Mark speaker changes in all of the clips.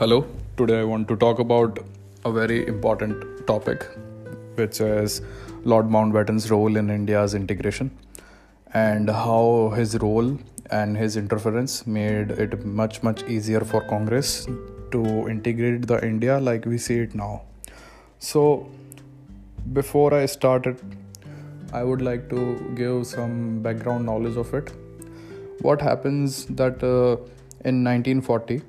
Speaker 1: Hello, today I want to talk about a very important topic, which is Lord Mountbatten's role in India's integration and how his role and his interference made it much, much easier for Congress to integrate the India like we see it now. So, before I started, I would like to give some background knowledge of it. What happens that uh, in 1940,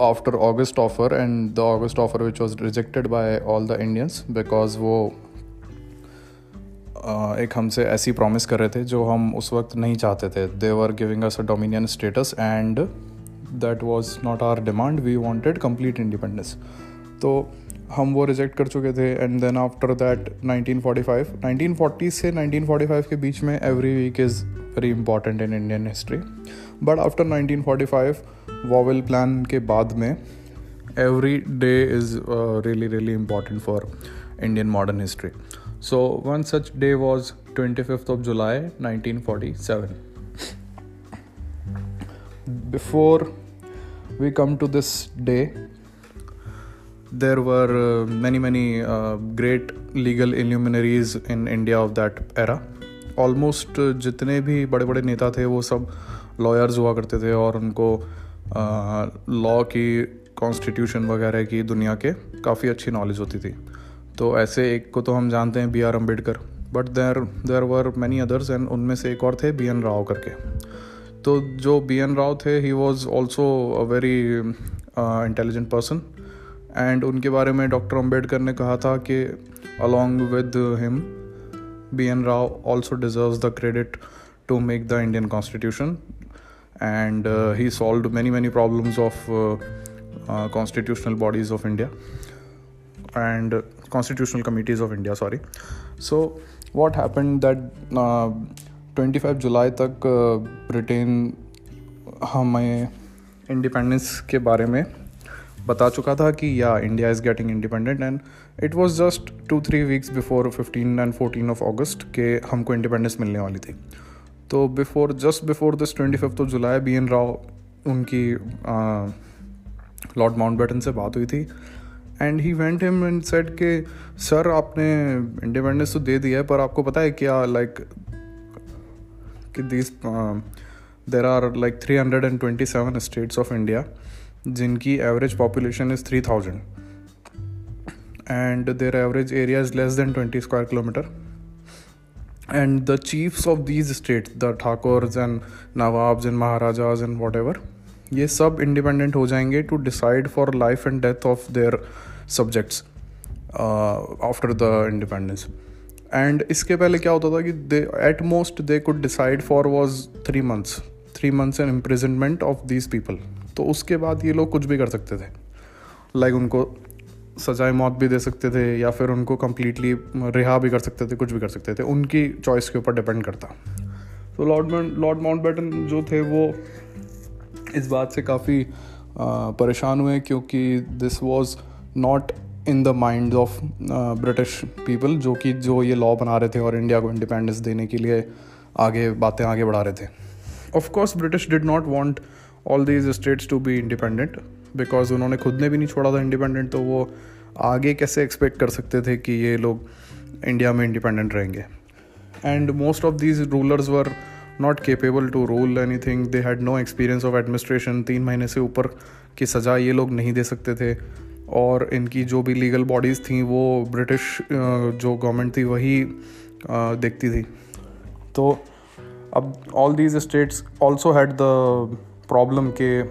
Speaker 1: after August offer and the August offer which was rejected by all the Indians because वो एक हमसे ऐसी promise कर रहे थे जो हम उस वक्त नहीं चाहते थे। They were giving us a dominion status and that was not our demand we wanted complete independence तो हम वो रिजेक्ट कर चुके थे एंड देन आफ्टर दैट 1945 1940 से 1945 के बीच में every week is very important in Indian history but after 1945 Wavell plan के बाद में every day is really really important for Indian modern history so one such day was twenty fifth of July nineteen forty seven before to this day there were uh, many many uh, great legal illuminaries in india of that era. Almost जितने भी बड़े बड़े नेता थे वो सब lawyers हुआ करते थे और उनको लॉ की कॉन्स्टिट्यूशन वगैरह की दुनिया के काफ़ी अच्छी नॉलेज होती थी। तो ऐसे एक को तो हम जानते हैं B R Ambedkar but there there were many others and उनमें से एक और थे बी एन राव करके। तो जो बी एन राव थे he was also a very intelligent person and उनके बारे में डॉक्टर अंबेडकर ने कहा था कि along with him B N Rao also deserve the credit to make the Indian constitution and uh, he solved many many problems of uh, uh, constitutional bodies of india and constitutional committees of india sorry so what happened that 25 जुलाई तक Britain हमें independence के बारे में बता चुका था कि या India is getting independent and it was just two three weeks before 15 and 14 of August के हमको इंडिपेंडेंस मिलने वाली थी तो before just before this twenty fifth of July B N Rao उनकी लॉर्ड माउंट बैटन से बात हुई थी। And he went him and said के सर आपने इंडिपेंडेंस तो दे दिया है, पर आपको पता है क्या लाइक कि this there are like three hundred and twenty seven states of India जिनकी average population is three thousand and their average area is less than twenty square kilometre and the chiefs of these states, the and nawabs and maharajas and whatever ये सब independent हो जाएँगे to decide for life and death of their subjects after the independence and इसके पहले क्या होता था कि they at most they could decide for was three months three months an imprisonment of these people तो उसके बाद ये लोग कुछ भी कर सकते थे। लाइक like उनको सजाए मौत भी दे सकते थे या फिर उनको कम्प्लीटली रिहा भी कर सकते थे, कुछ भी कर सकते थे। उनकी चॉइस के ऊपर डिपेंड करता। तो लॉर्ड लॉर्ड माउंट बैटन जो थे वो इस बात से काफ़ी परेशान हुए क्योंकि this was not in the mind of British people जो कि, जो ये लॉ बना रहे थे और इंडिया को इंडिपेंडेंस देने के लिए आगे, बातें आगे बढ़ा रहे थे। Of course British did not want all these states to be independent because उन्होंने खुद ने भी नहीं छोड़ा था इंडिपेंडेंट तो वो आगे कैसे एक्सपेक्ट कर सकते थे कि ये लोग इंडिया में इंडिपेंडेंट रहेंगे? And most of these rulers were not capable to rule anything they had no experience of administration तीन महीने से ऊपर की सज़ा ये लोग नहीं दे सकते थे। और इनकी जो भी लीगल बॉडीज़ थी, वो ब्रिटिश जो गवर्नमेंट थी, वही देखती थी। तो अब all these states also had the problem के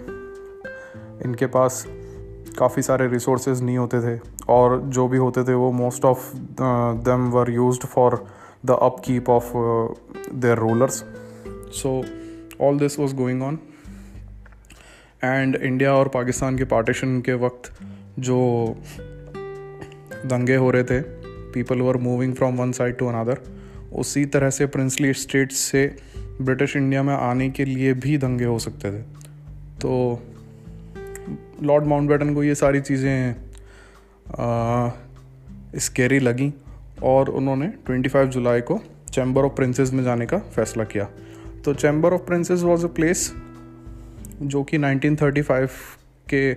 Speaker 1: इनके पास काफ़ी सारे रिसोर्सेज नहीं होते थे। और जो भी होते थे, वो most of them were use for the upkeep of their rulers so all this was going on and India और पाकिस्तान के पार्टीशन के वक्त जो दंगे हो रहे थे people were moving from one side to another उसी तरह से प्रिंसली स्टेट्स से ब्रिटिश इंडिया में आने के लिए भी दंगे हो सकते थे। तो लॉर्ड माउंटबेटन को ये सारी चीज़ें स्केरी लगी और उन्होंने 25 जुलाई को चैम्बर ऑफ़ प्रिंसेस में जाने का फैसला किया। तो chamber of princes was a place जो कि 1935 के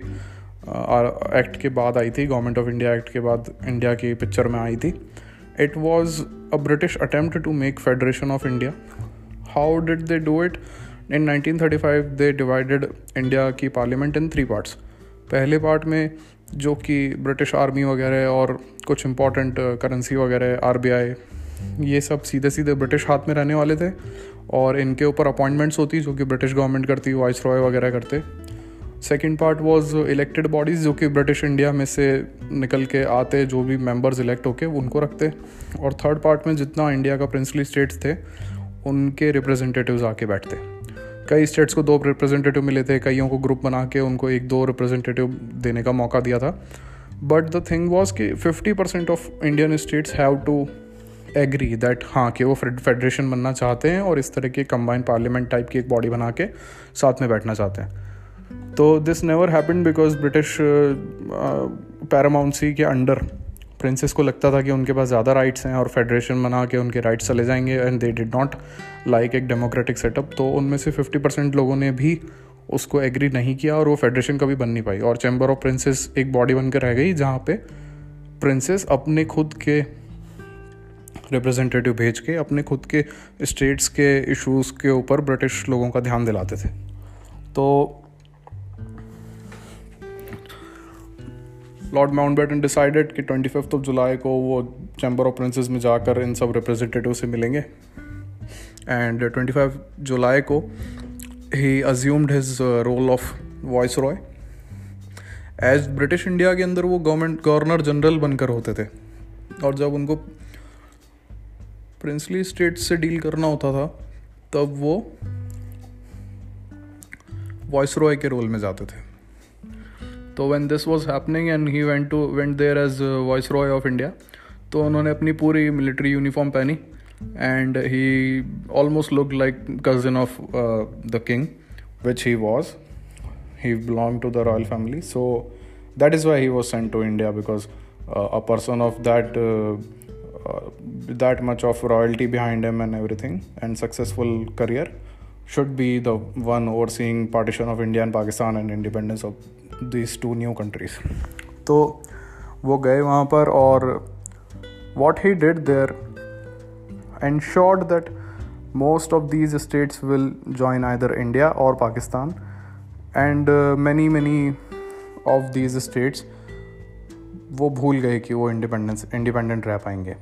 Speaker 1: एक्ट के बाद आई थी गवर्नमेंट ऑफ़ इंडिया एक्ट के बाद इंडिया की पिक्चर में आई थी। It was a British attempt to make federation of India how did they do it in 1935 they divided India की पार्लियामेंट इन थ्री पार्ट्स पहले पार्ट में जो कि ब्रिटिश आर्मी वगैरह और कुछ इंपॉर्टेंट करेंसी वगैरह आरबीआई ये सब सीधे सीधे ब्रिटिश हाथ में रहने वाले थे और इनके ऊपर अपॉइंटमेंट्स होती जो कि ब्रिटिश गवर्नमेंट करती वाइस रॉय वगैरह करते। Second part was elected bodies जो कि ब्रिटिश इंडिया में से निकल के आते, जो भी मेंबर्स इलेक्ट होके उनको रखते। और थर्ड पार्ट में जितना इंडिया का प्रिंसली स्टेट्स थे, उनके रिप्रेजेंटेटिव्स आके बैठते। कई स्टेट्स को दो रिप्रेजेंटेटिव मिले थे, कईयों को ग्रुप बना के उनको एक दो रिप्रेजेंटेटिव देने का मौका दिया था। बट द थिंग वॉज़ कि fifty percent of Indian states have to agree that हाँ कि वो फेडरेशन बनना चाहते हैं और इस तरह की कंबाइंड पार्लियामेंट टाइप की एक बॉडी बना के साथ में बैठना चाहते हैं। तो this never happen because British paramountcy के अंडर प्रिंसेस को लगता था कि उनके पास ज़्यादा राइट्स हैं और फेडरेशन बना के उनके राइट्स चले जाएँगे and they did not like एक डेमोक्रेटिक सेटअप तो उनमें से फिफ्टी परसेंट लोगों ने भी उसको एग्री नहीं किया और वो फेडरेशन कभी बन नहीं पाई। और चैम्बर ऑफ़ प्रिंसेस एक बॉडी बनकर रह गई जहाँ पे प्रिंसेस अपने खुद के रिप्रेजेंटेटिव भेज के, अपने खुद के स्टेट्स के इश्यूज़ के ऊपर ब्रिटिश लोगों का ध्यान दिलाते थे। तो लॉर्ड माउंटबेटन डिसाइडेड कि ट्वेंटी फिफ्थ ऑफ़ जुलाई को वो चैम्बर ऑफ़ प्रिंसेस में जाकर इन सब रिप्रेजेंटेटिव से मिलेंगे। एंड ट्वेंटी फाइव जुलाई को ही assumed his role of viceroy as British India के अंदर वो गवर्नमेंट गवर्नर जनरल बनकर होते थे। और जब उनको प्रिंसली स्टेट से डील करना होता था, तब वो वॉइस रॉय के रोल में जाते थे। तो when this was happening and he went to went there as viceroy of India तो उन्होंने अपनी पूरी मिलिट्री यूनिफॉर्म पहनी and he almost look like cousin of the king which he was he belonged to the royal family so that is why he was sent to india because uh, a person of that uh, uh, that much of royalty behind him and everything and successful career should be the one overseeing partition of india and pakistan and independence of this two new countries तो वो गए वहाँ पर और what he did there ensured that most of these states will join either India और Pakistan and many many of these states वो भूल गए कि वो इंडिपेंडेंस इंडिपेंडेंट रह पाएँगे।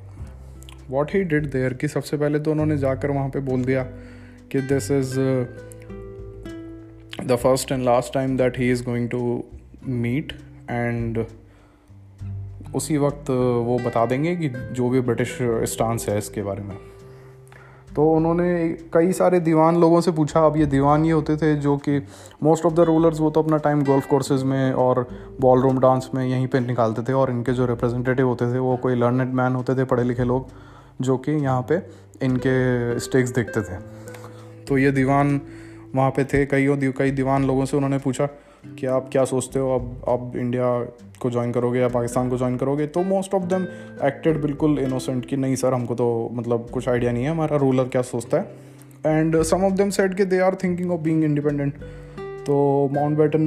Speaker 1: वॉट ही डिड देयर कि सबसे पहले तो उन्होंने जाकर वहाँ पे बोल दिया कि this is the first and last time that he is going to meet and उसी वक्त वो बता देंगे कि जो भी ब्रिटिश स्टांस है इसके बारे में। तो उन्होंने कई सारे दीवान लोगों से पूछा, अब ये दीवान ये होते थे जो कि मोस्ट ऑफ़ द रूलर्स वो तो अपना टाइम गोल्फ कोर्सेज में और बॉल रूम डांस में यहीं पे निकालते थे और इनके जो रिप्रेजेंटेटिव होते थे, वो कोई लर्नड मैन होते थे पढ़े लिखे लोग, जो कि यहाँ पे इनके स्टेक्स देखते थे। तो ये दीवान वहाँ पे थे कई और कई दीवान लोगों से उन्होंने पूछा कि आप क्या सोचते हो? अब आप इंडिया को ज्वाइन करोगे या पाकिस्तान को ज्वाइन करोगे? तो मोस्ट ऑफ़ देम एक्टेड बिल्कुल इनोसेंट कि नहीं सर हमको तो मतलब कुछ आइडिया नहीं है हमारा रूलर क्या सोचता है? And some of them said that they are thinking of being independent तो माउंट बैटन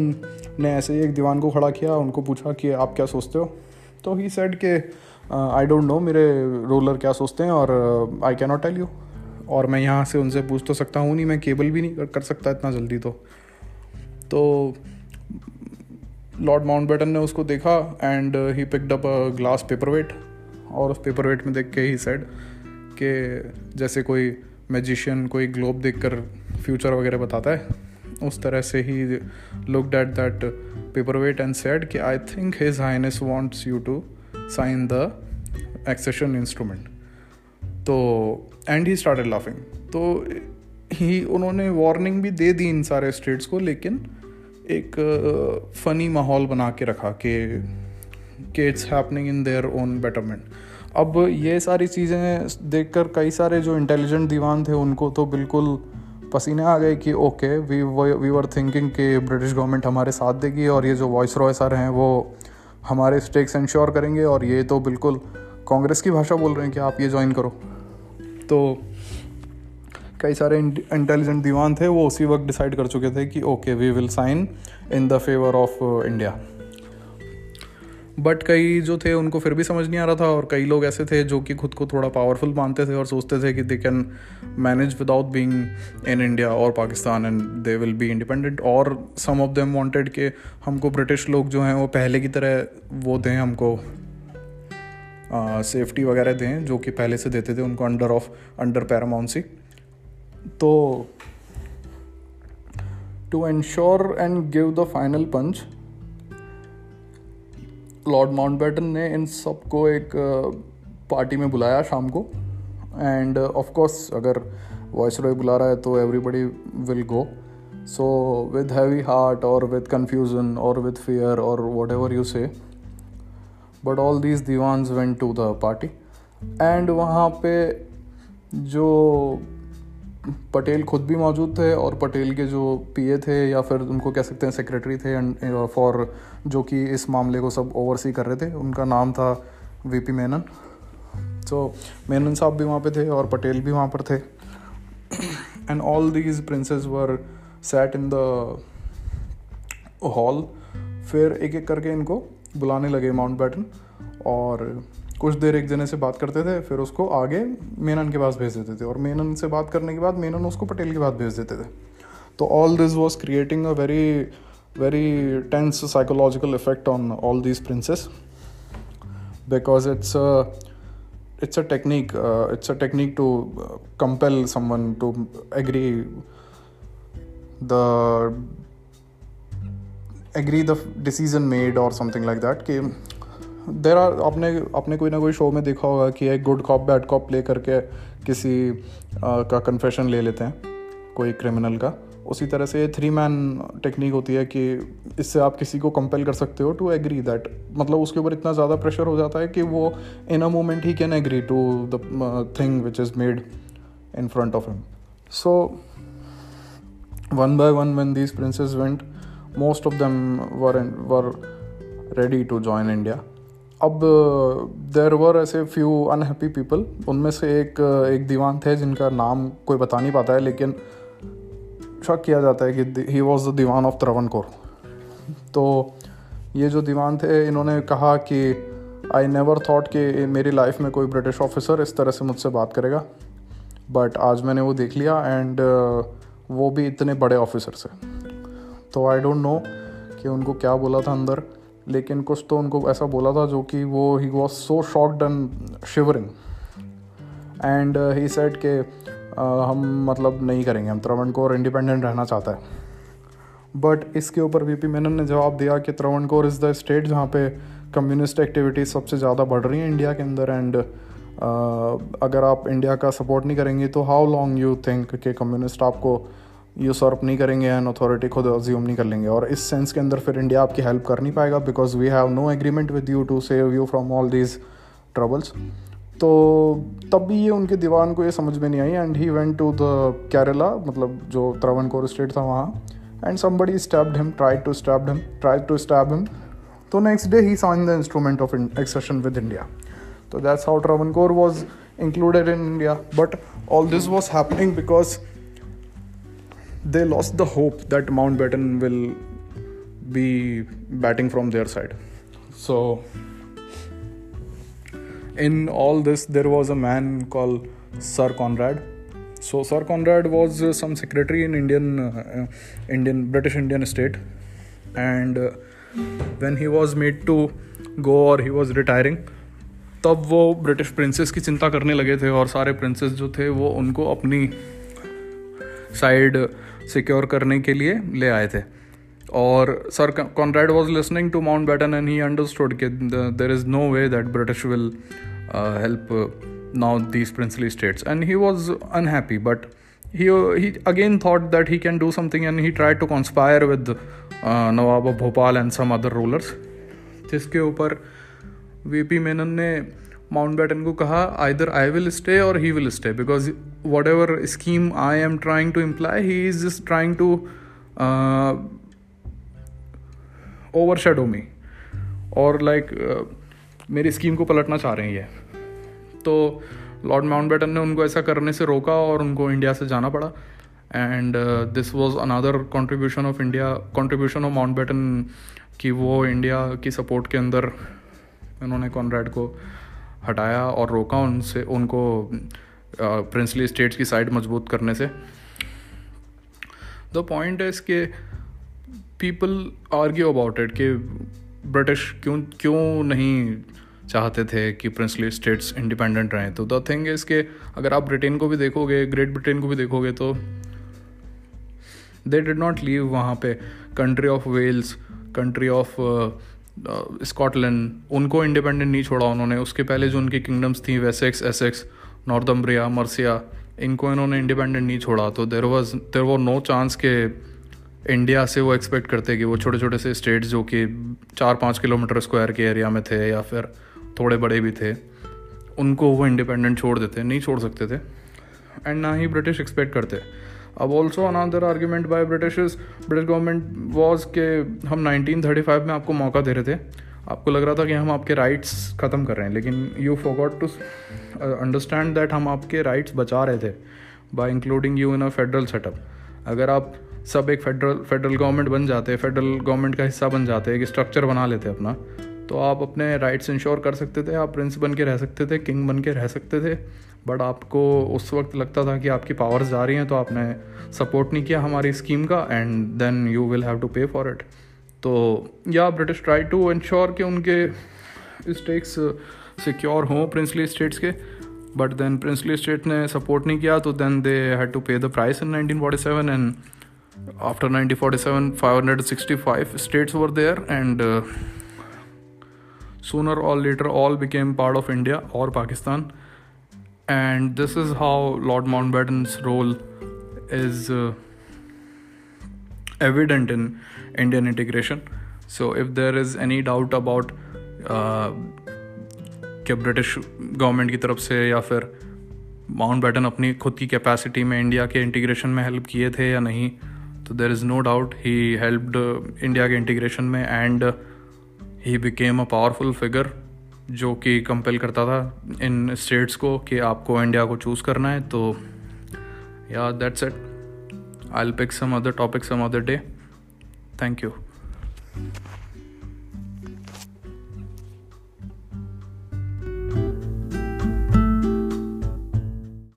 Speaker 1: ने ऐसे ही एक दीवान को खड़ा किया, उनको पूछा कि आप क्या सोचते हो? तो ही सेट के आई डोंट नो मेरे रूलर क्या सोचते हैं और आई कैनॉट टेल यू और मैं यहाँ से उनसे पूछ तो सकता हूँ नहीं, मैं केबल भी नहीं कर सकता इतना जल्दी तो। तो लॉर्ड माउंट बैटन ने उसको देखा and he picked up glass paperweight और उस पेपर वेट में देख के ही सेड कि जैसे कोई मैजिशियन कोई ग्लोब देख कर फ्यूचर वगैरह बताता है, उस तरह से he looked at that paperweight and said कि I think his highness wants you to sign the accession instrument तो एंड ही स्टार्टेड लाफिंग तो ही उन्होंने वार्निंग भी दे दी इन सारे स्टेट्स को, लेकिन एक फ़नी माहौल बना के रखा कि कि it's happening in their own betterment अब ये सारी चीज़ें देखकर कई सारे जो इंटेलिजेंट दीवान थे, उनको तो बिल्कुल पसीने आ गए कि okay we we were thinking कि ब्रिटिश गवर्नमेंट हमारे साथ देगी और ये जो वॉइस रॉय सर हैं, वो हमारे स्टेक्स इंश्योर करेंगे और ये तो बिल्कुल कांग्रेस की भाषा बोल रहे हैं कि आप ये ज्वाइन करो। तो कई सारे इंटेलिजेंट दीवान थे, वो उसी वक्त डिसाइड कर चुके थे कि okay we will sign in the favour of India but कई जो थे, उनको फिर भी समझ नहीं आ रहा था, और कई लोग ऐसे थे जो कि खुद को थोड़ा पावरफुल मानते थे और सोचते थे कि they can manage without being in India और Pakistan and they will be independent और सम ऑफ़ देम वांटेड कि हमको ब्रिटिश लोग जो हैं, वो पहले की तरह वो दें हमको सेफ्टी वगैरह दें, जो कि पहले से देते थे उनको अंडर ऑफ़ अंडर पैरामाउंसी तो to ensure and give the final punch Lord Mountbatten ने इन सबको एक पार्टी में बुलाया शाम को। एंड ऑफ़ कोर्स अगर वॉइस रॉय बुला रहा है तो everybody will go so with heavy heart और विद कन्फ्यूज़न और विद फियर और whatever you say but all these dewans went to the party and वहाँ पे जो पटेल खुद भी मौजूद थे और पटेल के जो पीए थे या फिर उनको कह सकते हैं सेक्रेटरी थे फॉर जो कि इस मामले को सब ओवरसी कर रहे थे, उनका नाम था वीपी मेनन सो मेनन साहब भी वहाँ पे थे और पटेल भी वहाँ पर थे. And all these princes were sat in the hall फिर एक एक करके इनको बुलाने लगे माउंट बैटन और कुछ देर एक जने से बात करते थे फिर उसको आगे मेनन के पास भेज देते थे और मेनन से बात करने के बाद मेनन उसको पटेल के पास भेज देते थे। तो all this was creating a very very tense psychological effect on all these princes because it's a technique uh, it's a technique to uh, compel to agree the agree the decision made और something like that कि there are आपने आपने कोई ना कोई show में देखा होगा कि एक good cop bad cop play करके किसी आ, का कन्फेशन ले लेते हैं कोई क्रिमिनल का। उसी तरह से थ्री मैन टेक्निक होती है कि इससे आप किसी को कंपेल कर सकते हो टू एग्री दैट मतलब उसके ऊपर इतना ज़्यादा प्रेशर हो जाता है कि वो in a moment he can agree to the thing which is made in front of him so one by one when these princes went most of them were were ready to join India अब there वर ऐसे few unhappy people उनमें से एक एक दीवान थे जिनका नाम कोई बता नहीं पाता है, लेकिन शक किया जाता है कि he was the dewan of Travancore तो ये जो दीवान थे, इन्होंने कहा कि आई नेवर थाट कि मेरी लाइफ में कोई ब्रिटिश ऑफिसर इस तरह से मुझसे बात करेगा बट आज मैंने वो देख लिया एंड वो भी इतने बड़े ऑफिसर से। तो आई डोंट नो कि उनको क्या बोला था अंदर लेकिन कुछ तो उनको ऐसा बोला था जो कि वो he was so shocked and shivering and he said के हम मतलब नहीं करेंगे हम त्रवणकोर इंडिपेंडेंट रहना चाहता है। बट इसके ऊपर वी पी मेनन ने जवाब दिया कि त्रवणकोर इज़ द स्टेट जहाँ पे कम्युनिस्ट एक्टिविटीज़ सबसे ज़्यादा बढ़ रही हैं इंडिया के अंदर एंड uh, अगर आप इंडिया का सपोर्ट नहीं करेंगे तो हाउ लॉन्ग यू थिंक कि कम्युनिस्ट आपको यूसर्प नहीं करेंगे एंड अथॉरिटी खुद अज्यूम नहीं कर लेंगे। और इस सेंस के अंदर फिर इंडिया आपकी हेल्प कर नहीं पाएगा because we have no agreement with you to save you from all these troubles तो तब भी ये उनके दीवान को ये समझ में नहीं आई and he went to the Kerala मतलब जो त्रवनकोर स्टेट था वहाँ। And somebody stabbed him try to stabbed him try to stab him तो next day he sign the instrument of accession with India तो that's how Travancore was included in India but all this was happening because they lost the hope that Mountbatten will be batting from their side. So, in all this, there was a man called Sir Conrad. So, Sir Conrad was uh, some secretary in Indian, uh, Indian British Indian state, and uh, when he was made to go or he was retiring, तब वो British princes की चिंता करने लगे थे और सारे princess जो थे वो उनको अपनी साइड सिक्योर करने के लिए ले आए थे। और sir Conrad was listening to Mountbatten and he understood कि there is no way that British will help now these princely states and he was unhappy but he he again thought that he can do something and he tried to conspire with uh, Nawab of Bhopal and some other rulers. जिसके ऊपर VP Menon ने Mountbatten को कहा either I will stay और he will stay because ever scheme I am trying to imply he is just trying to overshadow me और like मेरी scheme को पलटना चाह रहे हैं। ये तो लॉर्ड माउंट बैटन ने उनको ऐसा करने से रोका और उनको इंडिया से जाना पड़ा। And this was another contribution of India contribution of Mountbatten कि वो इंडिया की सपोर्ट के अंदर इन्होंने कॉनरेड को हटाया और रोका उनसे, उनको प्रिंसली स्टेट्स की साइड मज़बूत करने से। द पॉइंट इज़ के पीपल आर्ग्यू अबाउट इट कि ब्रिटिश क्यों क्यों नहीं चाहते थे कि प्रिंसली स्टेट्स इंडिपेंडेंट रहें? तो द थिंग इज़ के अगर आप ब्रिटेन को भी देखोगे ग्रेट ब्रिटेन को भी देखोगे तो दे डिड नॉट लीव वहाँ पे। Country of Wales country of Scotland उनको इंडिपेंडेंट नहीं छोड़ा उन्होंने। उसके पहले जो उनकी किंगडम्स थी वेसेक्स एसेक्स नॉर्थम्ब्रिया मर्सिया, इनको इन्होंने इंडिपेंडेंट नहीं छोड़ा। तो देर वॉज़ देर वो नो चांस के इंडिया से वो एक्सपेक्ट करते कि वो छोटे छोटे से स्टेट्स जो कि चार पाँच किलोमीटर स्क्वायर के एरिया में थे या फिर थोड़े बड़े भी थे, उनको वो इंडिपेंडेंट छोड़ देते, नहीं छोड़ सकते थे एंड ना ही ब्रिटिश एक्सपेक्ट करते। अब also another argument by British British government was के हम 1935 में आपको मौका दे रहे थे। आपको लग रहा था कि हम आपके राइट्स ख़त्म कर रहे हैं, लेकिन you forgot to understand that हम आपके राइट्स बचा रहे थे by including you in a federal setup अगर आप सब एक फेडरल फेडरल गवर्नमेंट बन जाते फेडरल गवर्नमेंट का हिस्सा बन जाते, एक स्ट्रक्चर बना लेते अपना तो आप अपने राइट्स इंश्योर कर सकते थे, आप प्रिंस बन के रह सकते थे किंग बन के रह सकते थे बट आपको उस वक्त लगता था कि आपकी पावर्स जा रही हैं तो आपने सपोर्ट नहीं किया हमारी स्कीम का and then you will have to pay for it तो या ब्रिटिश ट्राई टू इंश्योर कि उनके स्टेक्स सिक्योर हों प्रिंसली स्टेट्स के बट देन प्रिंसली स्टेट ने सपोर्ट नहीं किया तो then they had to pay the price in 1947 and after 1947 565 states were there and sooner all later all became part of India और Pakistan and this is how Lord Mount role is evident in indian integration. So, if there is any doubt about कि British government की तरफ़ से या फिर Mountbatten अपनी खुद की कैपेसिटी में इंडिया के इंटीग्रेशन में हेल्प किए थे या नहीं तो there is no doubt he helped India के इंटीग्रेशन में and he became a powerful figure जो कि कंपेल करता था इन स्टेट्स को कि आपको इंडिया को चूज़ करना है। तो या that's it I pick some other topic some other day thank you